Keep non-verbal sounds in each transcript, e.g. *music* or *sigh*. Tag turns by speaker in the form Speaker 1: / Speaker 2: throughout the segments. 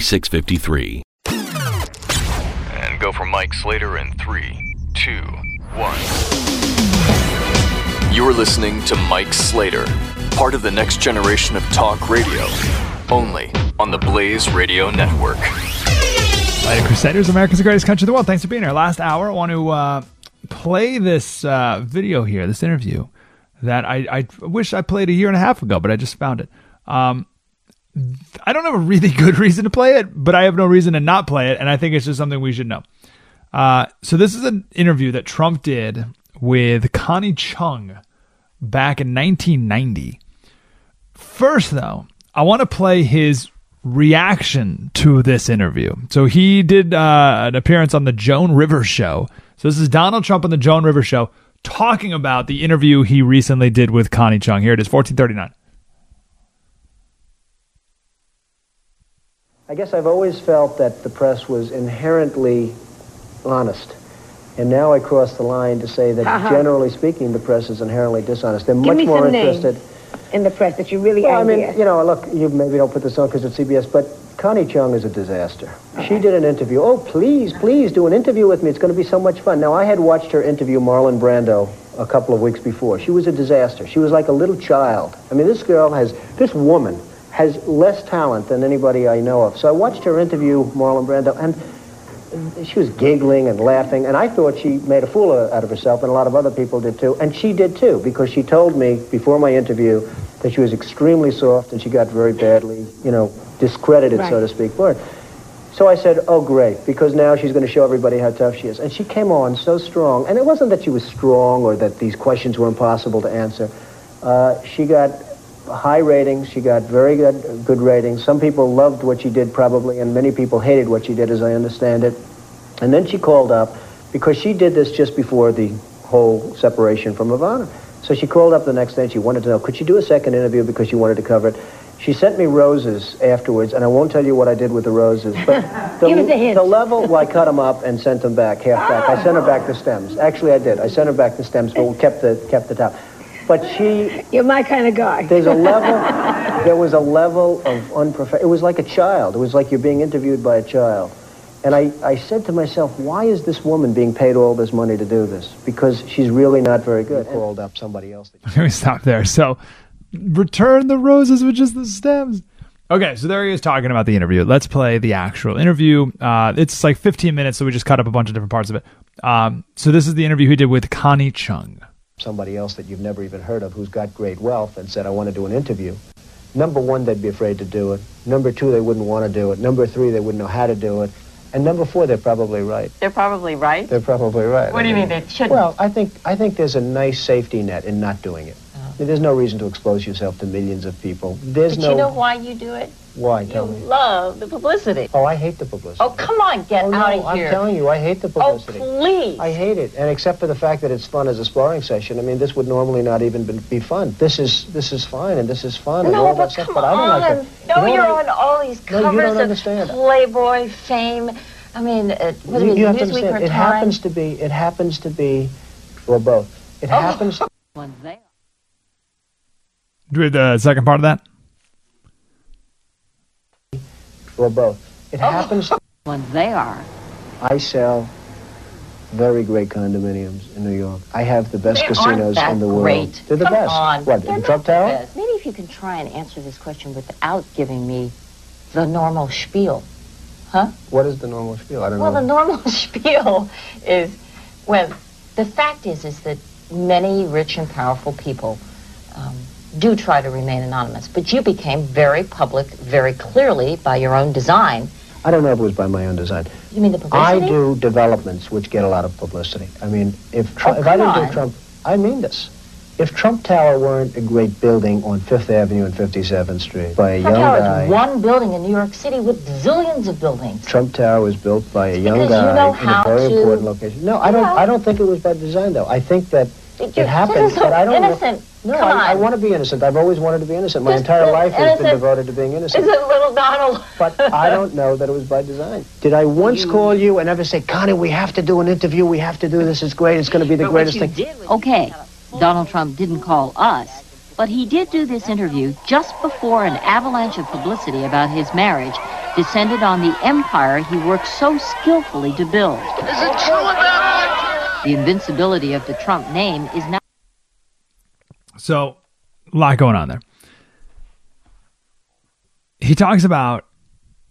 Speaker 1: 4653.
Speaker 2: And go for Mike Slater in three, two, one. You're listening to Mike Slater, part of the next generation of talk radio, only on the Blaze Radio Network.
Speaker 3: Later, Crusaders, America's the greatest country in the world. Thanks for being here. Last hour, I want to uh, play this uh, video here, this interview that I, I wish I played a year and a half ago, but I just found it. Um, I don't have a really *laughs* good reason to play it, but I have no reason to not play it, and I think it's just something we should know. Uh, so this is an interview that Trump did with Connie Chung back in 1990. First, though, I want to play his reaction to this interview. So he did uh, an appearance on the Joan Rivers show. So this is Donald Trump on the Joan Rivers show talking about the interview he recently did with Connie Chung. Here it is, 1439.
Speaker 4: I guess I've always felt that the press was inherently honest. And now I cross the line to say that
Speaker 5: Uh-huh.
Speaker 4: generally speaking, the press is inherently dishonest. They're
Speaker 5: Give
Speaker 4: much more interested.
Speaker 5: in the press that you really are.
Speaker 4: Well, I mean, you know, look, you maybe don't put this on because it's CBS, but Connie Chung is a disaster. She did an interview. Oh, please, please do an interview with me. It's going to be so much fun. Now, I had watched her interview Marlon Brando a couple of weeks before. She was a disaster. She was like a little child. I mean, this girl has, this woman has less talent than anybody I know of. So I watched her interview Marlon Brando, and she was giggling and laughing, and I thought she made a fool out of herself, and a lot of other people did too. And she did too, because she told me before my interview that she was extremely soft and she got very badly, you know, discredited, so to speak, for it. So I said, oh, great, because now she's going to show everybody how tough she is. And she came on so strong. And it wasn't that she was strong or that these questions were impossible to answer. Uh, she got high ratings. She got very good, good ratings. Some people loved what she did probably, and many people hated what she did, as I understand it. And then she called up because she did this just before the whole separation from Ivana. So she called up the next day and she wanted to know, could she do a second interview because she wanted to cover it. She sent me roses afterwards, and I won't tell you what I did with the roses, but *laughs* the,
Speaker 5: Give us a hint.
Speaker 4: the level, well, I cut them up and sent them back, half back. I sent her back the stems. Actually, I did. I sent her back the stems, but we *laughs* kept the, kept the top. But she,
Speaker 5: You're my kind of guy.
Speaker 4: there's a level, *laughs* there was a level of unprofessional. It was like a child. It was like you're being interviewed by a child. And I, I said to myself, why is this woman being paid all this money to do this? Because she's really not very good. called up somebody else. *laughs*
Speaker 3: Let me stop there. So, return the roses with just the stems. Okay, so there he is talking about the interview. Let's play the actual interview. Uh, it's like 15 minutes, so we just cut up a bunch of different parts of it. Um, so this is the interview he did with Connie Chung.
Speaker 4: Somebody else that you've never even heard of who's got great wealth and said, I want to do an interview. Number one, they'd be afraid to do it. Number two, they wouldn't want to do it. Number three, they wouldn't know how to do it. And number four, they're probably right.
Speaker 6: They're probably right.
Speaker 4: They're probably right.
Speaker 6: What do you mean they shouldn't?
Speaker 4: Well, I think I think there's a nice safety net in not doing it. Uh-huh. There's no reason to expose yourself to millions of people. There's
Speaker 6: but
Speaker 4: no
Speaker 6: you know why you do it?
Speaker 4: Why.
Speaker 6: You
Speaker 4: Tell me.
Speaker 6: love the publicity.
Speaker 4: Oh, I hate the publicity.
Speaker 6: Oh, come on, get
Speaker 4: Oh,
Speaker 6: out
Speaker 4: no,
Speaker 6: of
Speaker 4: I'm
Speaker 6: here.
Speaker 4: telling you, I hate the publicity.
Speaker 6: oh,
Speaker 4: publicity.
Speaker 6: please.
Speaker 4: I hate it, and except for the fact that it's fun as a sparring session. I mean, this would normally not even be, be fun. This is this is fine, and this is fun, and
Speaker 6: no,
Speaker 4: all
Speaker 6: but
Speaker 4: that stuff.
Speaker 6: come
Speaker 4: But I don't
Speaker 6: on.
Speaker 4: like that.
Speaker 6: No,
Speaker 4: You know
Speaker 6: you're
Speaker 4: what
Speaker 6: on all these
Speaker 4: No, you
Speaker 6: covers
Speaker 4: don't
Speaker 6: of
Speaker 4: understand.
Speaker 6: Playboy, Fame. I mean, uh, whether
Speaker 4: You, you have to
Speaker 6: Newsweek or
Speaker 4: understand. It
Speaker 6: Time.
Speaker 4: happens to be. It happens to be, or both. It
Speaker 6: Oh.
Speaker 4: happens.
Speaker 6: When they
Speaker 3: Do we have the second part of that?
Speaker 4: Or both. It
Speaker 6: Oh.
Speaker 4: happens. *laughs*
Speaker 6: when they are.
Speaker 4: I sell very great condominiums in New York. I have the best
Speaker 6: They
Speaker 4: casinos in the world.
Speaker 6: great.
Speaker 4: They're the
Speaker 6: Come
Speaker 4: best.
Speaker 6: on.
Speaker 4: What?
Speaker 6: They're
Speaker 4: the Trump Tower?
Speaker 6: best. Maybe if you can try and answer this question without giving me the normal spiel. Huh?
Speaker 4: What is the normal spiel? I don't
Speaker 6: Well,
Speaker 4: know.
Speaker 6: Well, the normal *laughs* spiel is, well, the fact is, is that many rich and powerful people do try to remain anonymous, but you became very public, very clearly by your own design.
Speaker 4: I don't know if it was by my own design.
Speaker 6: You mean the publicity?
Speaker 4: I do developments which get a lot of publicity. I mean, if Trump,
Speaker 6: Oh,
Speaker 4: if I didn't
Speaker 6: on.
Speaker 4: do Trump, I mean this. If Trump Tower weren't a great building on Fifth Avenue and 57th Street by a
Speaker 6: Trump
Speaker 4: young
Speaker 6: Tower
Speaker 4: guy,
Speaker 6: is one building in New York City with zillions of buildings.
Speaker 4: Trump Tower was built by a young
Speaker 6: because you
Speaker 4: guy
Speaker 6: know
Speaker 4: in a very
Speaker 6: to-
Speaker 4: important location. No, I don't. I don't think it was by design, though. I think that it
Speaker 6: happens,
Speaker 4: but I don't. know-
Speaker 6: innocent.
Speaker 4: No,
Speaker 6: Come
Speaker 4: I, I want to be innocent. I've always wanted to be innocent. My
Speaker 6: Just
Speaker 4: entire
Speaker 6: be
Speaker 4: life has been devoted to being innocent.
Speaker 6: Is it little Donald?
Speaker 4: But I *laughs* don't know that it was by design. Did I once call you and ever say, Connie, we have to do an interview. We have to do this. It's great. It's going to be the
Speaker 6: But
Speaker 4: greatest thing.
Speaker 7: Okay, Donald Trump didn't call us, but he did do this interview just before an avalanche of publicity about his marriage descended on the empire he worked so skillfully to build. Is it true The invincibility of the Trump name is now.
Speaker 3: So, a lot going on there. He talks about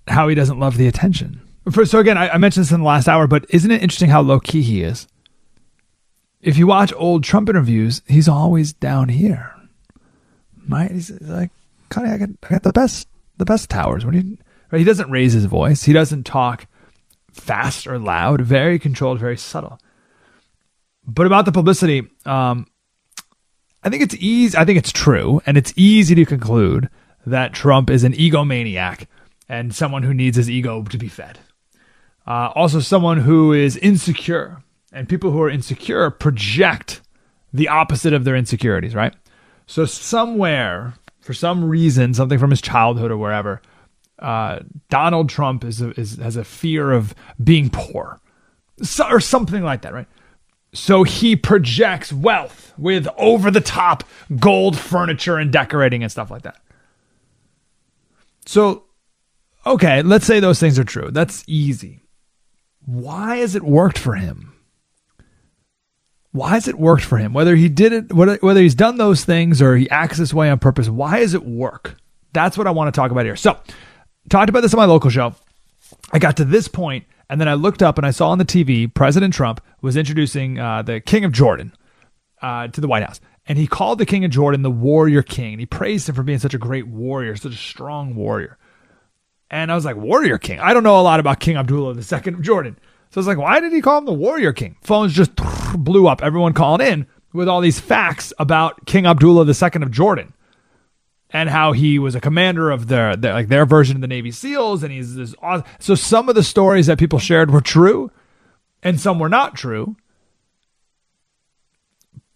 Speaker 3: how he doesn't love the attention. For, so again, I, I mentioned this in the last hour, but isn't it interesting how low key he is? If you watch old Trump interviews, he's always down here. Right? He's like, Connie, I got, I got the best, the best towers. When he, right? he doesn't raise his voice, he doesn't talk fast or loud. Very controlled, very subtle. But about the publicity, um, I think it's easy. I think it's true, and it's easy to conclude that Trump is an egomaniac and someone who needs his ego to be fed. Uh, also, someone who is insecure, and people who are insecure project the opposite of their insecurities. Right. So somewhere, for some reason, something from his childhood or wherever, uh, Donald Trump is, a, is has a fear of being poor, so, or something like that. Right. So he projects wealth with over the top gold furniture and decorating and stuff like that. So, okay, let's say those things are true. That's easy. Why has it worked for him? Why has it worked for him? Whether he did it, whether he's done those things or he acts this way on purpose, why does it work? That's what I want to talk about here. So, talked about this on my local show. I got to this point, and then I looked up and I saw on the TV President Trump was introducing uh, the King of Jordan uh, to the White House. And he called the King of Jordan the warrior king. And he praised him for being such a great warrior, such a strong warrior. And I was like, Warrior King? I don't know a lot about King Abdullah II of Jordan. So I was like, why did he call him the Warrior King? Phones just *laughs* blew up, everyone calling in with all these facts about King Abdullah II of Jordan and how he was a commander of their, their like their version of the Navy SEALs, and he's this. aw- So some of the stories that people shared were true, and some were not true,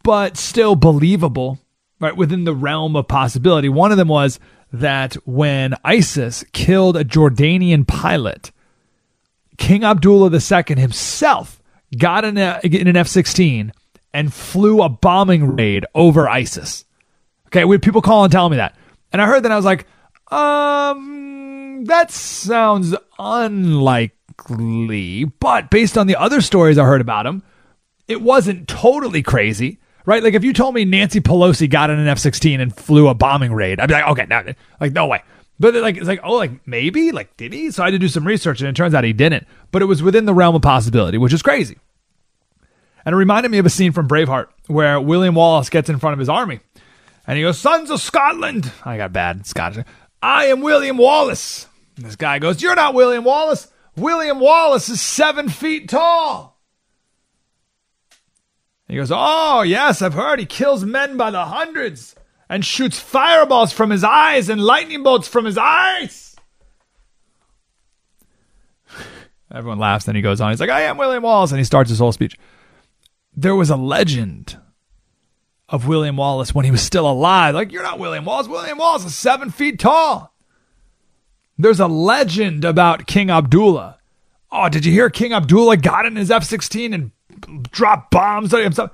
Speaker 3: but still believable, right within the realm of possibility. One of them was that when ISIS killed a Jordanian pilot, King Abdullah II himself got in, a, in an F-16 and flew a bombing raid over ISIS. Okay, we had people calling and telling me that. And I heard that I was like, um, that sounds unlikely. But based on the other stories I heard about him, it wasn't totally crazy, right? Like if you told me Nancy Pelosi got in an F 16 and flew a bombing raid, I'd be like, okay, no, like, no way. But like, it's like, oh, like maybe, like, did he? So I had to do some research and it turns out he didn't. But it was within the realm of possibility, which is crazy. And it reminded me of a scene from Braveheart where William Wallace gets in front of his army and he goes, Sons of Scotland. I got bad Scottish. I am William Wallace. And this guy goes, You're not William Wallace. William Wallace is seven feet tall. He goes, Oh, yes, I've heard he kills men by the hundreds and shoots fireballs from his eyes and lightning bolts from his eyes. *laughs* Everyone laughs. Then he goes on. He's like, I am William Wallace. And he starts his whole speech. There was a legend of William Wallace when he was still alive. Like, you're not William Wallace. William Wallace is seven feet tall. There's a legend about King Abdullah. Oh, did you hear King Abdullah got in his F 16 and dropped bombs on himself?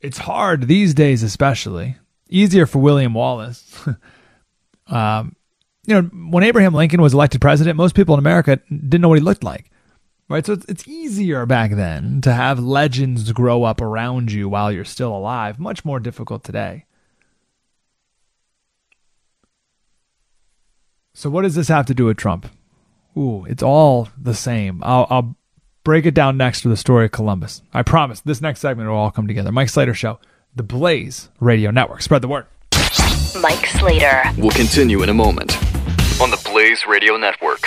Speaker 3: It's hard these days, especially. Easier for William Wallace. *laughs* um, you know, when Abraham Lincoln was elected president, most people in America didn't know what he looked like. Right? So it's, it's easier back then to have legends grow up around you while you're still alive. Much more difficult today. So what does this have to do with Trump? Ooh, it's all the same. I'll, I'll break it down next with the story of Columbus. I promise this next segment will all come together. Mike Slater Show, the Blaze Radio Network. Spread the word.
Speaker 8: Mike Slater.
Speaker 2: We'll continue in a moment on the Blaze Radio Network.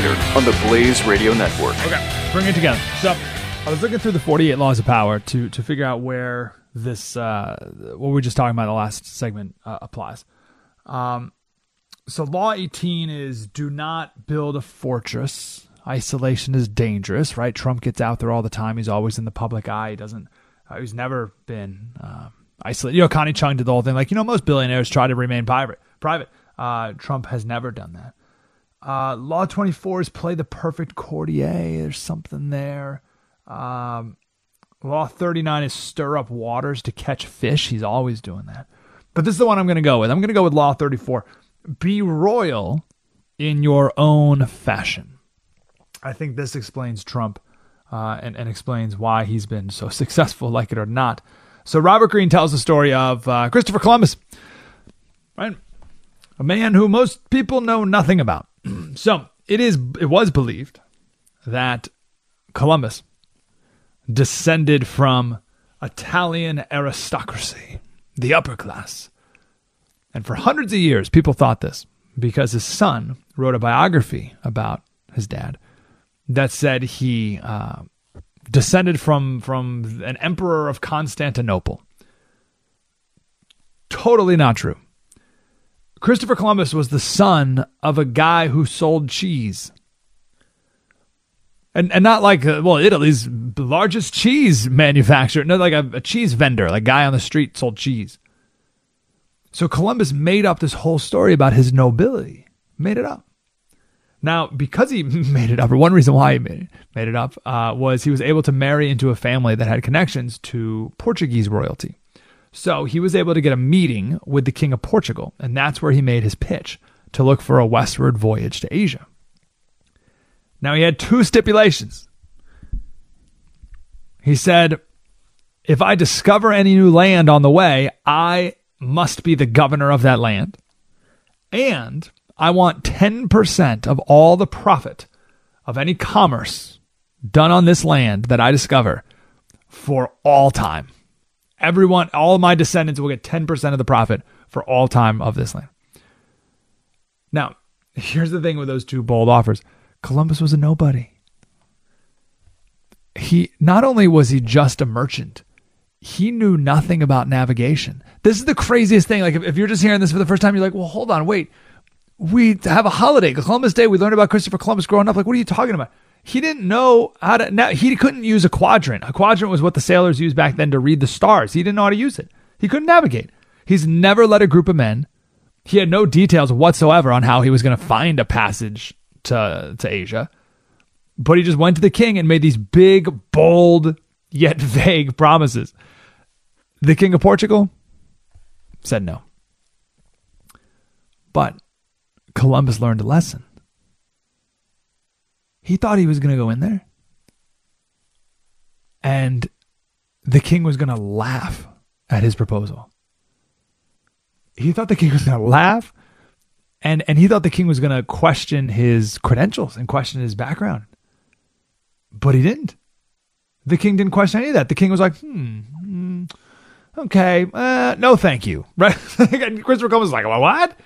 Speaker 2: On the Blaze Radio Network.
Speaker 3: Okay, bring it together. So, I was looking through the 48 laws of power to to figure out where this uh, what we were just talking about in the last segment uh, applies. Um, so, law 18 is do not build a fortress. Isolation is dangerous, right? Trump gets out there all the time. He's always in the public eye. He doesn't. Uh, he's never been uh, isolated. You know, Connie Chung did the whole thing. Like you know, most billionaires try to remain private. Private. Uh, Trump has never done that. Uh, Law 24 is play the perfect courtier. There's something there. Um, Law 39 is stir up waters to catch fish. He's always doing that. But this is the one I'm going to go with. I'm going to go with Law 34. Be royal in your own fashion. I think this explains Trump uh, and, and explains why he's been so *laughs* successful, like it or not. So Robert Greene tells the story of uh, Christopher Columbus, right? A man who most people know nothing about. So it is it was believed that Columbus descended from Italian aristocracy, the upper class. And for hundreds of years, people thought this because his son wrote a biography about his dad that said he uh, descended from from an emperor of Constantinople. Totally not true. Christopher Columbus was the son of a guy who sold cheese. And, and not like, uh, well, Italy's largest cheese manufacturer, not like a, a cheese vendor, like guy on the street sold cheese. So Columbus made up this whole story about his nobility, made it up. Now, because he *laughs* made it up, or one reason why he made it, made it up, uh, was he was able to marry into a family that had connections to Portuguese royalty. So he was able to get a meeting with the King of Portugal, and that's where he made his pitch to look for a westward voyage to Asia. Now he had two stipulations. He said, If I discover any new land on the way, I must be the governor of that land. And I want 10% of all the profit of any commerce done on this land that I discover for all time. Everyone, all my descendants will get 10% of the profit for all time of this land. Now, here's the thing with those two bold offers Columbus was a nobody. He not only was he just a merchant, he knew nothing about navigation. This is the craziest thing. Like, if, if you're just hearing this for the first time, you're like, well, hold on, wait. We have a holiday, Columbus Day. We learned about Christopher Columbus growing up. Like, what are you talking about? He didn't know how to now he couldn't use a quadrant. A quadrant was what the sailors used back then to read the stars. He didn't know how to use it. He couldn't navigate. He's never led a group of men he had no details whatsoever on how he was going to find a passage to to asia. But he just went to the king and made these big bold yet *laughs* vague promises. The king of portugal said no. But columbus learned a lesson he thought he was going to go in there. And the king was going to laugh at his proposal. He thought the king was going to laugh and and he thought the king was going to question his credentials and question his background. But he didn't. The king didn't question any of that. The king was like, "Hmm, hmm okay, uh, no, thank you." *laughs* Right? *laughs* Christopher Columbus was like, "What?"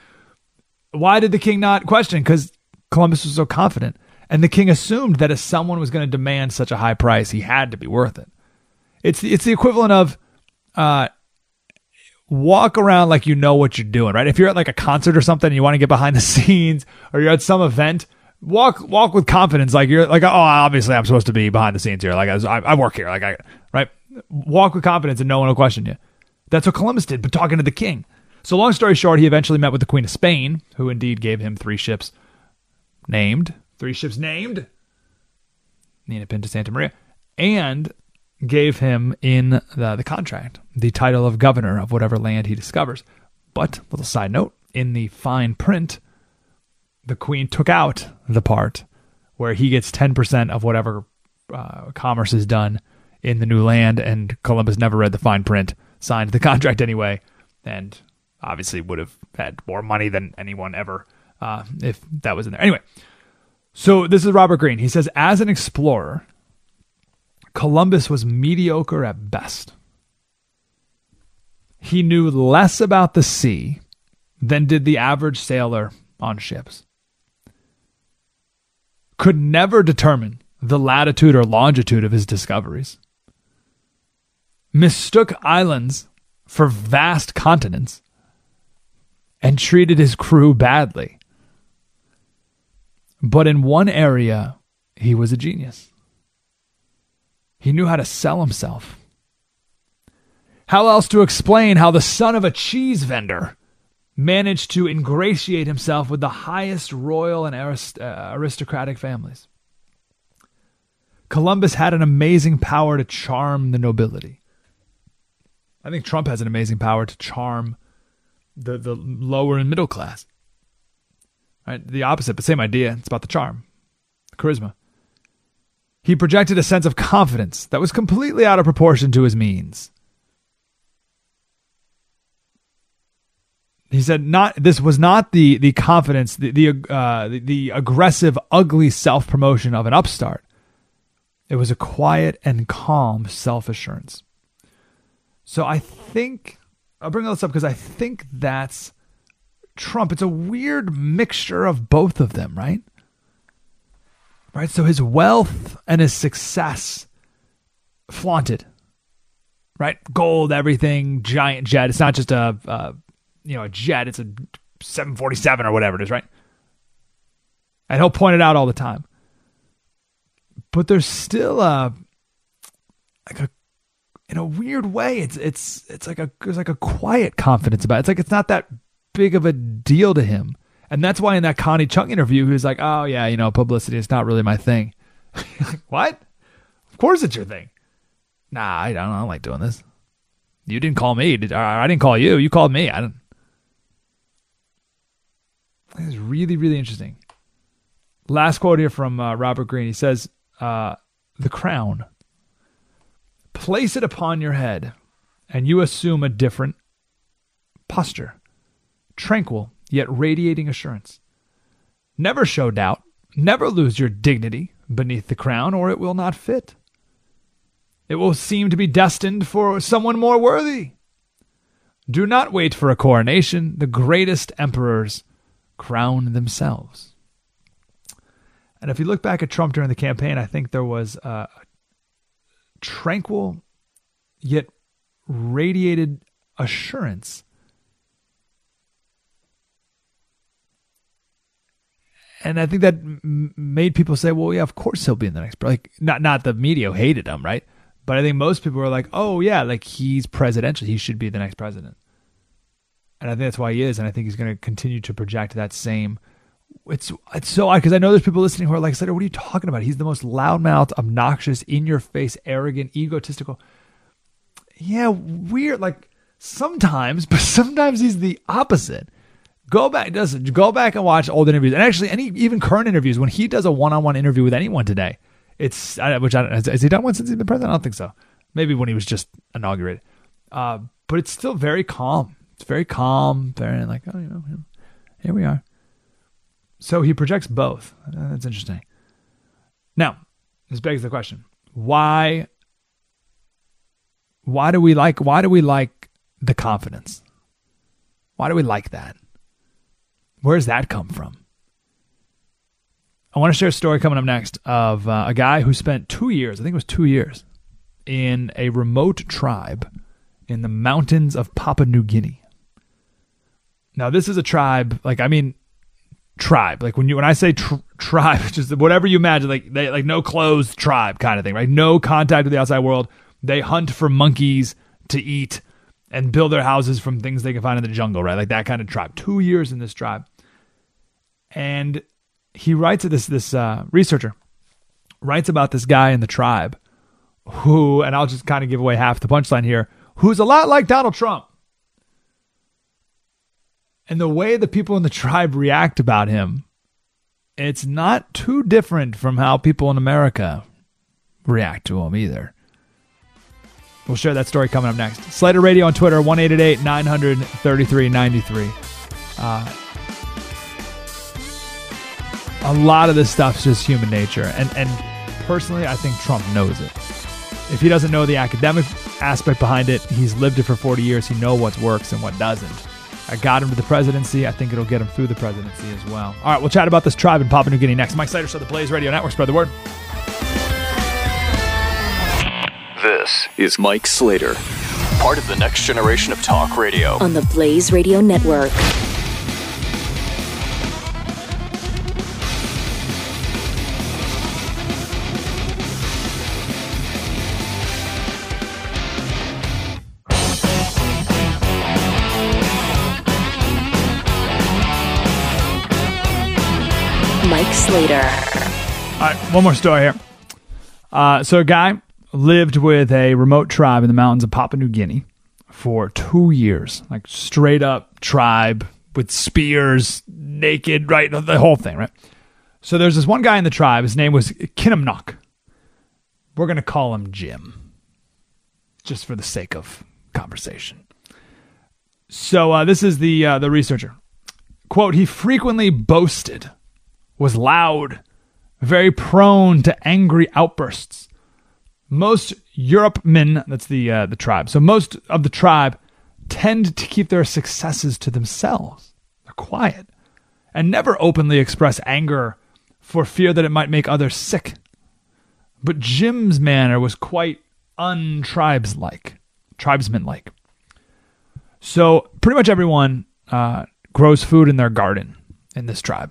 Speaker 3: why did the king not question? Because Columbus was so confident. And the king assumed that if someone was going to demand such a high price, he had to be worth it. It's the, it's the equivalent of uh, walk around like you know what you're doing, right? If you're at like a concert or something and you want to get behind the *laughs* scenes or you're at some event, walk walk with confidence like you're like oh obviously I'm supposed to be behind the scenes here like I, I work here like I right walk with confidence and no one will question you. That's what Columbus did, but talking to the king. So long story short, he eventually met with the Queen of Spain, who indeed gave him three ships named, three ships named, Nina Pinta Santa Maria, and gave him in the, the contract the title of governor of whatever land he discovers. But, little side note, in the fine print, the queen took out the part where he gets 10% of whatever uh, commerce is done in the new land, and Columbus never read the fine print, signed the *laughs* contract anyway, and obviously would have had more money than anyone ever uh, if that was in there. Anyway, so this is Robert Greene. He says, as an explorer, Columbus was mediocre at best. He knew less about the sea than did the average sailor on ships. Could never determine the latitude or longitude of his discoveries. Mistook islands for vast continents and treated his crew badly. But in one area, he was a genius. He knew how to sell himself. How else to explain how the son of a cheese vendor managed to ingratiate himself with the highest royal and arist- uh, aristocratic families? Columbus had an amazing power to charm the nobility. I think Trump has an amazing power to charm the, the lower and middle class. Right? The opposite, but same idea. It's about the charm, the charisma. He projected a sense of confidence that was completely out of proportion to his means. He said, "Not this was not the the confidence, the the uh, the, the aggressive, ugly self promotion of an upstart. It was a quiet and calm self assurance." So I think I'll bring this up because I think that's Trump. It's a weird mixture of both of them, right? right? So his wealth and his success flaunted, right? Gold, everything, giant jet. It's not just a, you know, a jet. It's a 747 or whatever it is, right? And he'll point it out all the time. But there's still a, like a, in a weird way, it's it's it's like a there's like a quiet confidence about it. It's like it's not that big of a deal to him. And that's why in that Connie Chung interview, he was like, oh, yeah, you know, publicity is not really my thing. *laughs* what? Of course it's your thing. Nah, I don't, I don't like doing this. You didn't call me. Did, I didn't call you. You called me. I don't. It's really, really interesting. Last quote here from uh, Robert Greene. He says, uh, The crown. Place it upon your head, and you assume a different posture. Tranquil, yet radiating assurance. Never show doubt, never lose your dignity beneath the crown, or it will not fit. It will seem to be destined for someone more worthy. Do not wait for a coronation. The greatest emperors crown themselves. And if you look back at Trump during the campaign, I think there was a tranquil yet radiated assurance and I think that m- made people say, "Well, yeah, of course he'll be in the next." Like, not not the media hated him, right? But I think most people were like, "Oh yeah, like he's presidential. He should be the next president." And I think that's why he is, and I think he's going to continue to project that same. It's it's so because I know there's people listening who are like, "Slater, what are you talking about? He's the most loudmouth, obnoxious, in your face, arrogant, egotistical." Yeah, weird. Like sometimes, *laughs* but sometimes he's the opposite. Go back, does go back and watch old interviews, and actually, any even current interviews. When he does a one-on-one interview with anyone today, it's which I has, has he done one since he's been president? I don't think so. Maybe when he was just inaugurated, uh, but it's still very calm. It's very calm, very like oh, you know, here we are. So he projects both. Uh, that's interesting. Now, this begs the question: Why? Why do we like? Why do we like the confidence? Why do we like that? Where's that come from? I want to share a story coming up next of uh, a guy who spent two years, I think it was two years, in a remote tribe in the mountains of Papua New Guinea. Now, this is a tribe, like, I mean, tribe. Like when you when I say tr- tribe, *laughs* just whatever you imagine, like they like no clothes tribe kind of thing, right? No contact with the outside world. They hunt for monkeys to eat and build their houses from things they can find in the jungle, right? Like that kind of tribe. Two years in this tribe, and he writes this this uh, researcher writes about this guy in the tribe who, and I'll just kind of give away half the punchline here, who's a lot like Donald Trump. And the way the people in the tribe react about him, it's not too different from how people in America react to him either. We'll share that story coming up next. Slater Radio on Twitter, 1 900 3393. A lot of this stuff's just human nature. And, and personally, I think Trump knows it. If he doesn't know the academic aspect behind it, he's lived it for 40 years. He knows what works and what doesn't. I got him to the presidency. I think it'll get him through the presidency as well. All right, we'll chat about this tribe in Papua New Guinea next. Mike Slater, so the Blaze Radio Network. Spread the word.
Speaker 2: This is Mike Slater, part of the next generation of talk radio.
Speaker 8: On the Blaze Radio Network.
Speaker 3: All right, one more story here. Uh, so, a guy lived with a remote tribe in the mountains of Papua New Guinea for two years, like straight up tribe with spears, naked, right? The whole thing, right? So, there's this one guy in the tribe. His name was Kinamnok. We're going to call him Jim, just for the sake of conversation. So, uh, this is the uh, the researcher. Quote, he frequently boasted, was loud, very prone to angry outbursts. Most Urapmin, that's the uh, the tribe. So most of the tribe tend to keep their successes to themselves. They're quiet and never openly express anger for fear that it might make others sick. But Jim's manner was quite untribes like, tribesman like. So pretty much everyone uh, grows food in their garden in this tribe.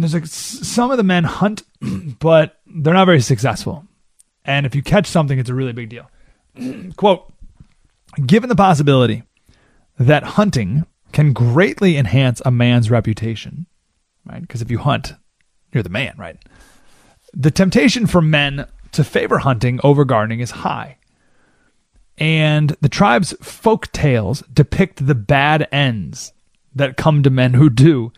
Speaker 3: And there's like some of the men hunt, *clears throat* but they're not very successful. And if you catch something, it's a really big deal. *clears throat* Quote Given the possibility that hunting can greatly enhance a man's reputation, right? Because if you hunt, you're the man, right? The temptation for men to favor hunting over gardening is high. And the tribe's folk tales depict the bad ends that come to men who do.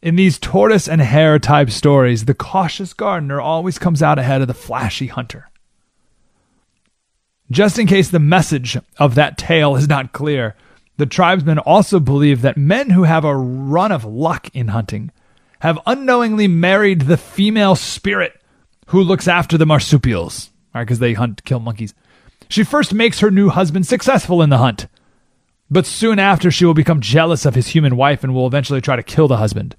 Speaker 3: In these tortoise and hare type stories, the cautious gardener always comes out ahead of the flashy hunter. Just in case the message of that tale is not clear, the tribesmen also believe that men who have a run of luck in hunting have unknowingly married the female spirit who looks after the marsupials, right? Because they hunt, kill monkeys. She first makes her new husband successful in the hunt, but soon after she will become jealous of his human wife and will eventually try to kill the husband.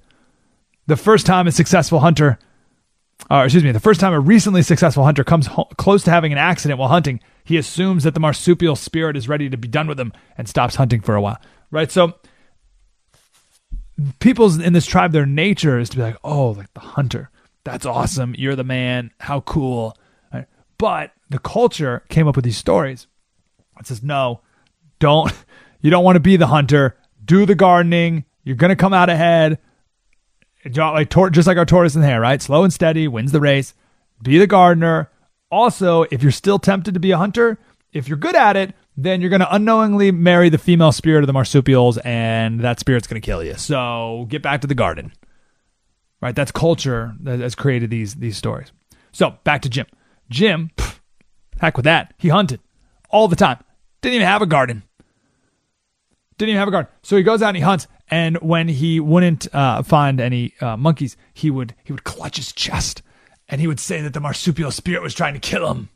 Speaker 3: The first time a successful hunter, or excuse me, the first time a recently successful hunter comes ho- close to having an accident while hunting, he assumes that the marsupial spirit is ready to be done with him and stops hunting for a while. Right? So people's in this tribe, their nature is to be like, oh, like the hunter. That's awesome. You're the man. How cool. Right? But the culture came up with these stories. It says, no, don't, *laughs* you don't want to be the hunter. Do the gardening. You're going to come out ahead. Like, just like our tortoise and hare, right? Slow and steady wins the race. Be the gardener. Also, if you're still tempted to be a hunter, if you're good at it, then you're going to unknowingly marry the female spirit of the marsupials, and that spirit's going to kill you. So get back to the garden. Right? That's culture that has created these these stories. So back to Jim. Jim, pff, heck with that. He hunted all the time. Didn't even have a garden. Didn't even have a garden. So he goes out and he hunts. And when he wouldn't uh, find any uh, monkeys, he would he would clutch his chest and he would say that the marsupial spirit was trying to kill him.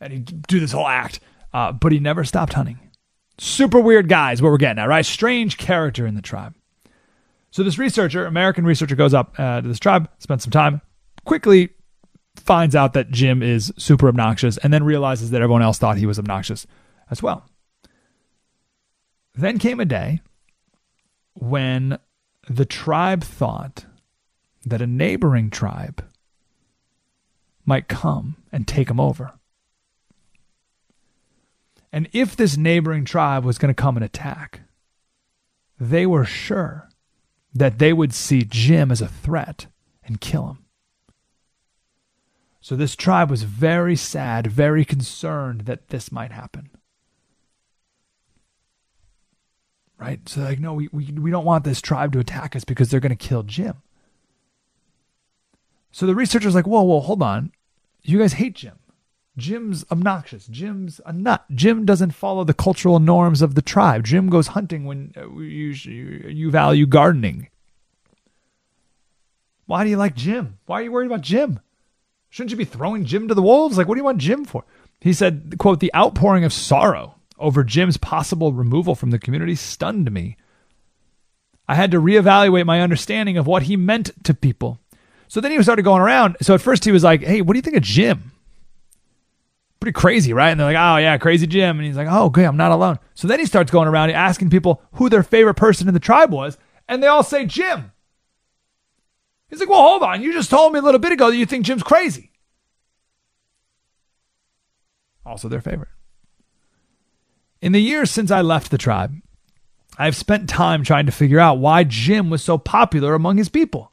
Speaker 3: And he'd do this whole act. Uh, but he never stopped hunting. Super weird guys, what we're getting at, right? Strange character in the tribe. So this researcher, American researcher, goes up uh, to this tribe, spends some time, quickly finds out that Jim is super obnoxious, and then realizes that everyone else thought he was obnoxious as well. Then came a day when the tribe thought that a neighboring tribe might come and take them over. And if this neighboring tribe was going to come and attack, they were sure that they would see Jim as a threat and kill him. So this tribe was very sad, very concerned that this might happen. Right? So like, no, we, we, we don't want this tribe to attack us because they're going to kill Jim. So the researcher's like, whoa, whoa, hold on. You guys hate Jim. Jim's obnoxious. Jim's a nut. Jim doesn't follow the cultural norms of the tribe. Jim goes hunting when uh, you, you value gardening. Why do you like Jim? Why are you worried about Jim? Shouldn't you be throwing Jim to the wolves? Like, what do you want Jim for? He said, quote, the outpouring of sorrow over Jim's possible removal from the community stunned me. I had to reevaluate my understanding of what he meant to people. So then he started going around. So at first he was like, hey, what do you think of Jim? pretty crazy, right? And they're like, oh, yeah, crazy Jim. And he's like, oh, okay, I'm not alone. So then he starts going around asking people who their favorite person in the tribe was, and they all say Jim. He's like, well, hold on. You just told me a little bit ago that you think Jim's crazy. Also their favorite. In the years since I left the tribe, I've spent time trying to figure out why Jim was so popular among his people.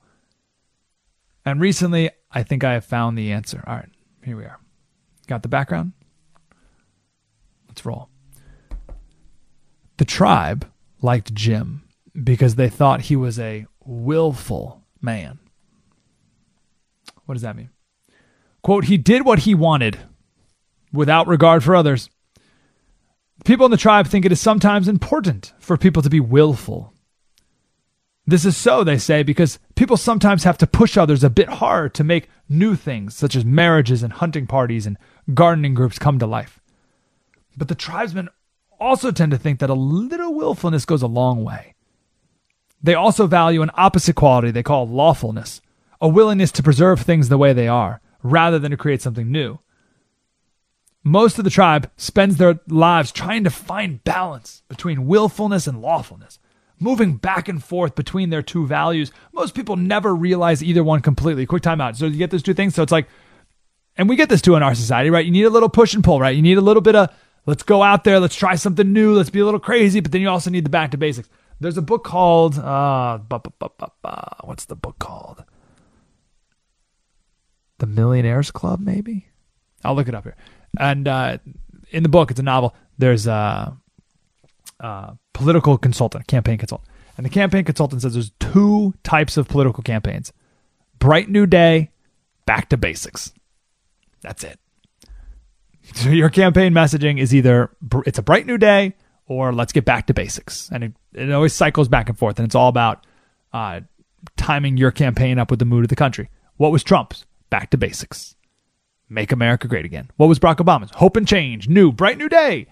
Speaker 3: And recently, I think I have found the answer. All right, here we are. Got the background? Let's roll. The tribe liked Jim because they thought he was a willful man. What does that mean? Quote, he did what he wanted without regard for others. People in the tribe think it is sometimes important for people to be willful. This is so, they say, because people sometimes have to push others a bit hard to make new things, such as marriages and hunting parties and gardening groups come to life. But the tribesmen also tend to think that a little willfulness goes a long way. They also value an opposite quality they call lawfulness, a willingness to preserve things the way they are, rather than to create something new. Most of the tribe spends their lives trying to find balance between willfulness and lawfulness, moving back and forth between their two values. Most people never realize either one completely. Quick timeout. So you get those two things. So it's like and we get this too in our society, right? You need a little push and pull, right? You need a little bit of let's go out there, let's try something new, let's be a little crazy, but then you also need the back to basics. There's a book called uh, what's the book called? The Millionaires Club, maybe. I'll look it up here. And uh, in the book, it's a novel. There's a, a political consultant, campaign consultant, and the campaign consultant says there's two types of political campaigns: bright new day, back to basics. That's it. *laughs* So your campaign messaging is either it's a bright new day or let's get back to basics. And it, it always cycles back and forth. And it's all about uh, timing your campaign up with the mood of the country. What was Trump's? Back to basics. Make America great again. What was Barack Obama's? Hope and change. New, bright new day.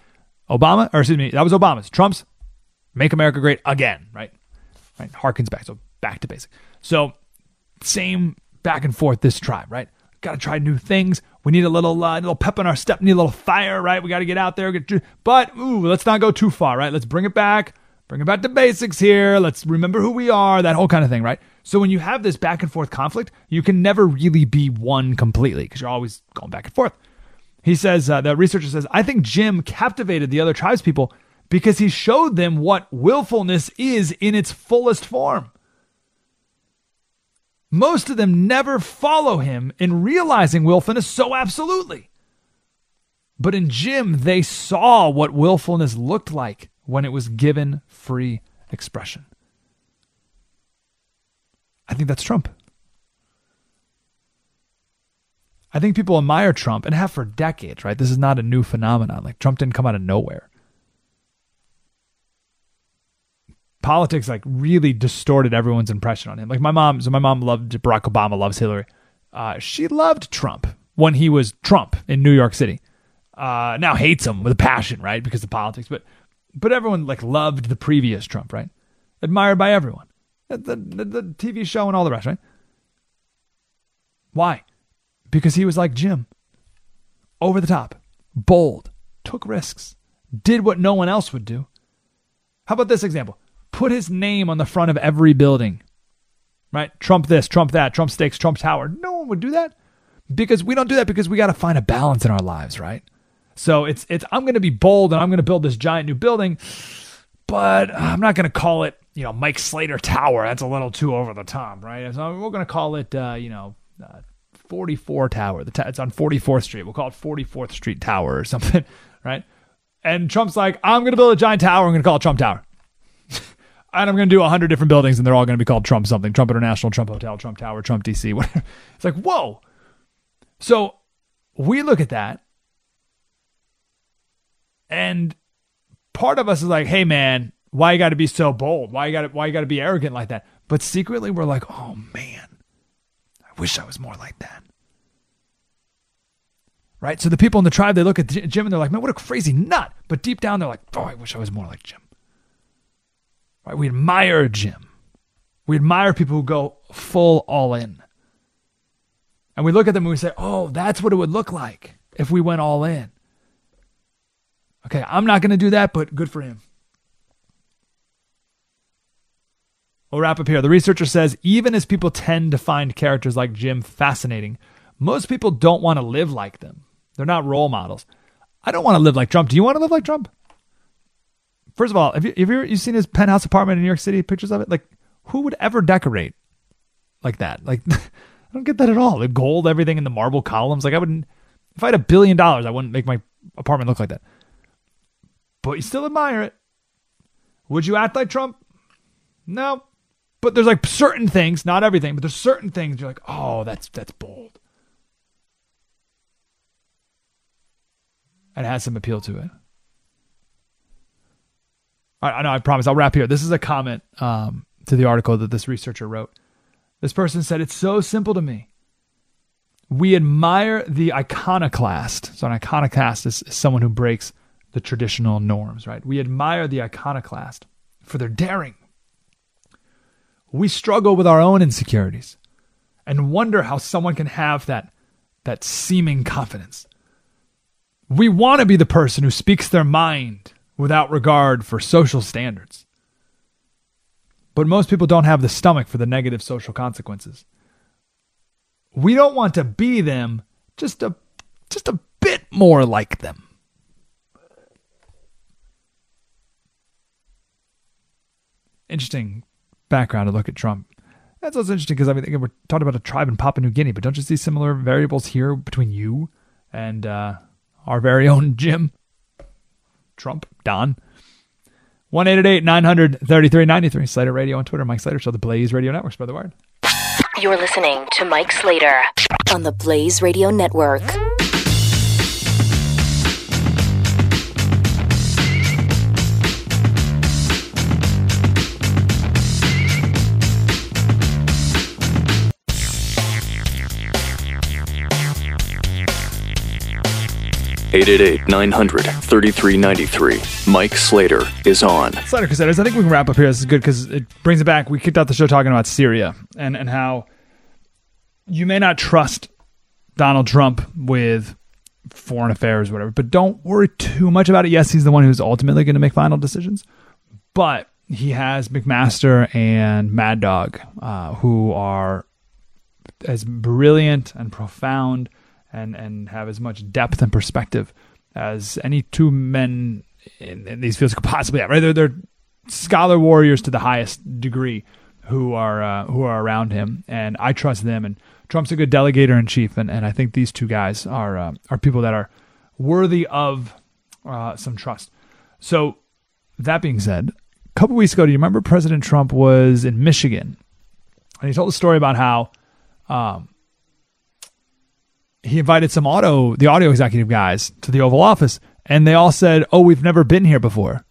Speaker 3: Obama, or excuse me, that was Obama's. Trump's make America great again, right? Right. Harkens back. So back to basic. So same back and forth this tribe, right? Got to try new things. We need a little, uh, little pep in our step. Need a little fire, right? We got to get out there. Get, but ooh, let's not go too far, right? Let's bring it back. Bring it back to basics here. Let's remember who we are. That whole kind of thing, right? So when you have this back and forth conflict, you can never really be one completely because you're always going back and forth. He says uh, the researcher says, I think Jim captivated the other tribes people because he showed them what willfulness is in its fullest form. Most of them never follow him in realizing willfulness so absolutely. But in Jim, they saw what willfulness looked like when it was given free expression. I think that's Trump. I think people admire Trump and have for decades, right? This is not a new phenomenon. Like Trump didn't come out of nowhere. politics like really distorted everyone's impression on him. Like my mom, so my mom loved Barack Obama, loves Hillary. Uh, she loved Trump when he was Trump in New York City. Uh, now hates him with a passion, right? Because of politics, but but everyone like loved the previous Trump, right? Admired by everyone. The, the, the TV show and all the rest, right? Why? Because he was like Jim. Over the top, bold, took risks, did what no one else would do. How about this example? Put his name on the front of every building. Right? Trump this, Trump that, Trump steaks, Trump tower. No one would do that. Because we don't do that because we got to find a balance in our lives, right? So it's it's I'm going to be bold and I'm going to build this giant new building, but I'm not going to call it, you know, Mike Slater Tower. That's a little too over the top, right? So we're going to call it uh, you know, uh, 44 Tower. The it's on 44th Street. We'll call it 44th Street Tower or something, *laughs* right? And Trump's like, I'm going to build a giant tower. I'm going to call it Trump Tower. *laughs* and I'm going to do 100 different buildings, and they're all going to be called Trump something Trump International, Trump Hotel, Trump Tower, Trump DC, *laughs* whatever. It's like, whoa. So we look at that, and part of us is like, hey, man, why you got to be so bold? Why you got to why you got to be arrogant like that? But secretly, we're like, oh man, I wish I was more like that. Right? So the people in the tribe, they look at Jim and they're like, man, what a crazy nut. But deep down, they're like, oh, I wish I was more like Jim. Right? We admire Jim. We admire people who go full all in. And we look at them and we say, oh, that's what it would look like if we went all in. Okay, I'm not going to do that, but good for him. We'll wrap up here. The researcher says even as people tend to find characters like Jim fascinating, most people don't want to live like them. They're not role models. I don't want to live like Trump. Do you want to live like Trump? First of all, have you have you, you seen his penthouse apartment in New York City? Pictures of it. Like, who would ever decorate like that? Like, *laughs* I don't get that at all. The gold, everything in the marble columns. Like, I wouldn't. If I had a billion dollars, I wouldn't make my apartment look like that. But you still admire it. Would you act like Trump? No. But there's like certain things, not everything, but there's certain things you're like, oh, that's that's bold. And it has some appeal to it. All right, I know, I promise. I'll wrap here. This is a comment um, to the article that this researcher wrote. This person said, It's so simple to me. We admire the iconoclast. So, an iconoclast is, is someone who breaks the traditional norms, right? We admire the iconoclast for their daring, we struggle with our own insecurities and wonder how someone can have that, that seeming confidence. We want to be the person who speaks their mind without regard for social standards. But most people don't have the stomach for the negative social consequences. We don't want to be them, just a just a bit more like them. Interesting background to look at Trump. That's also interesting because I mean we're talking about a tribe in Papua New Guinea, but don't you see similar variables here between you and uh, our very own *laughs* Jim Trump Don? One eight eight eight nine hundred thirty three ninety three. Slater Radio on Twitter. Mike Slater. Show the Blaze Radio Network. Spread the word.
Speaker 8: You're listening to Mike Slater on the Blaze Radio Network.
Speaker 2: 888 900 3393. Mike Slater is on.
Speaker 3: Slater Crusaders, I think we can wrap up here. This is good because it brings it back. We kicked out the show talking about Syria and, and how you may not trust Donald Trump with foreign affairs, whatever, but don't worry too much about it. Yes, he's the one who's ultimately going to make final decisions, but he has McMaster and Mad Dog, uh, who are as brilliant and profound and and have as much depth and perspective as any two men in, in these fields *laughs* could possibly have. Right? They're, they're scholar warriors to the highest degree who are uh, who are around him, and I trust them. And Trump's a good delegator in chief, and, and I think these two guys are uh, are people that are worthy of uh, some trust. So that being said, a couple weeks ago, do you remember President Trump was in Michigan, and he told a story about how um, he invited some auto the audio executive guys to the Oval Office, and they all said, "Oh, we've never been here before."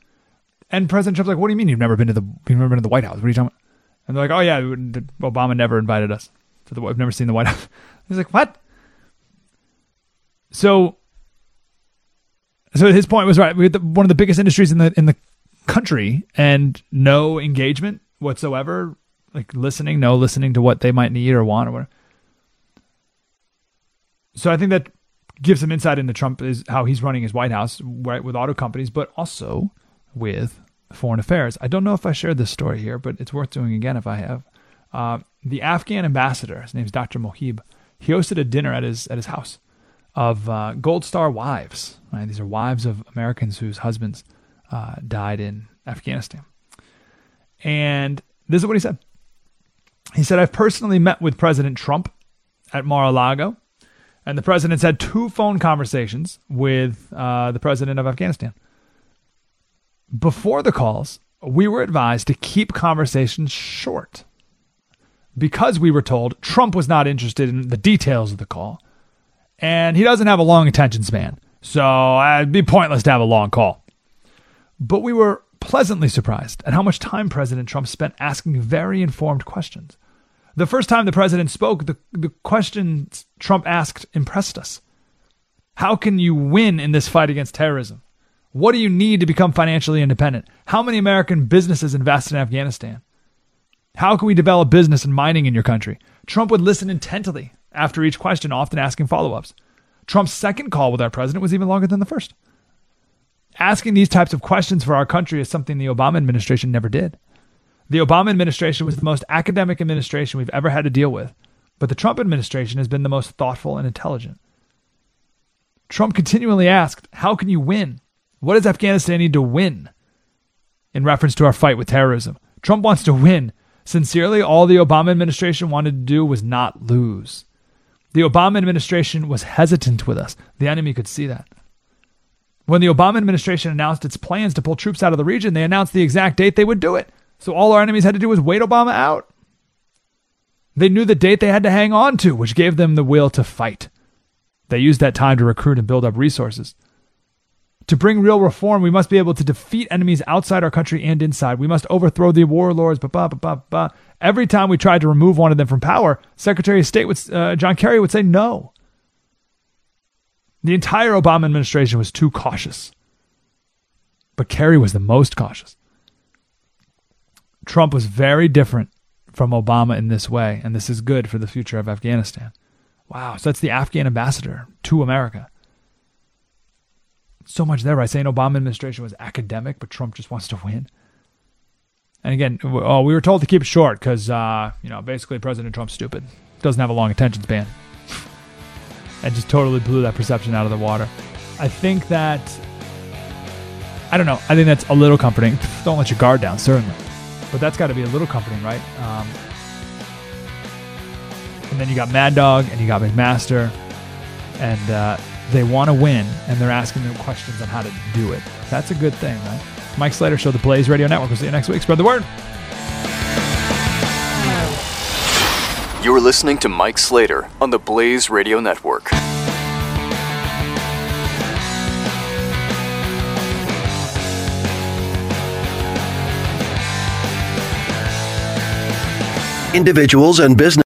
Speaker 3: And President Trump's like, "What do you mean you've never been to the you've never been to the White House? What are you talking about?" And they're like, "Oh yeah, Obama never invited us to the. I've never seen the White House." *laughs* He's like, "What?" So, so his point was right. We had the, one of the biggest industries in the in the country, and no engagement whatsoever like listening, no, listening to what they might need or want or whatever. So I think that gives some insight into Trump is how he's running his White House, right, with auto companies, but also with foreign affairs. I don't know if I shared this story here, but it's worth doing again if I have. Uh, the Afghan ambassador, his name's Dr. Mohib, he hosted a dinner at his at his house of uh, Gold Star wives. Right? These are wives of Americans whose husbands uh, died in Afghanistan. And this is what he said. He said, I've personally met with President Trump at Mar a Lago, and the president's had two phone conversations with uh, the president of Afghanistan. Before the calls, we were advised to keep conversations short because we were told Trump was not interested in the details of the call and he doesn't have a long attention span. So it'd be pointless to have a long call. But we were pleasantly surprised at how much time President Trump spent asking very informed questions. The first time the president spoke, the, the questions Trump asked impressed us. How can you win in this fight against terrorism? What do you need to become financially independent? How many American businesses invest in Afghanistan? How can we develop business and mining in your country? Trump would listen intently after each question, often asking follow ups. Trump's second call with our president was even longer than the first. Asking these types of questions for our country is something the Obama administration never did. The Obama administration was the most academic administration we've ever had to deal with, but the Trump administration has been the most thoughtful and intelligent. Trump continually asked, How can you win? What does Afghanistan need to win? In reference to our fight with terrorism. Trump wants to win. Sincerely, all the Obama administration wanted to do was not lose. The Obama administration was hesitant with us. The enemy could see that. When the Obama administration announced its plans to pull troops out of the region, they announced the exact date they would do it. So all our enemies had to do was wait Obama out. They knew the date they had to hang on to, which gave them the will to fight. They used that time to recruit and build up resources. To bring real reform, we must be able to defeat enemies outside our country and inside. We must overthrow the warlords. Bah, bah, bah, bah, Every time we tried to remove one of them from power, Secretary of State would, uh, John Kerry would say no. The entire Obama administration was too cautious. But Kerry was the most cautious. Trump was very different from Obama in this way, and this is good for the future of Afghanistan. Wow, so that's the Afghan ambassador to America. So much there by saying Obama administration was academic, but Trump just wants to win. And again, oh, we were told to keep it short because, uh, you know, basically President Trump's stupid. Doesn't have a long attention span. *laughs* and just totally blew that perception out of the water. I think that, I don't know, I think that's a little comforting. Don't let your guard down, certainly. But that's got to be a little comforting, right? Um, and then you got Mad Dog and you got McMaster. And uh, they want to win and they're asking them questions on how to do it. That's a good thing, right? Mike Slater Show, the Blaze Radio Network. We'll see you next week. Spread the word.
Speaker 2: You're listening to Mike Slater on the Blaze Radio Network.
Speaker 9: Individuals and business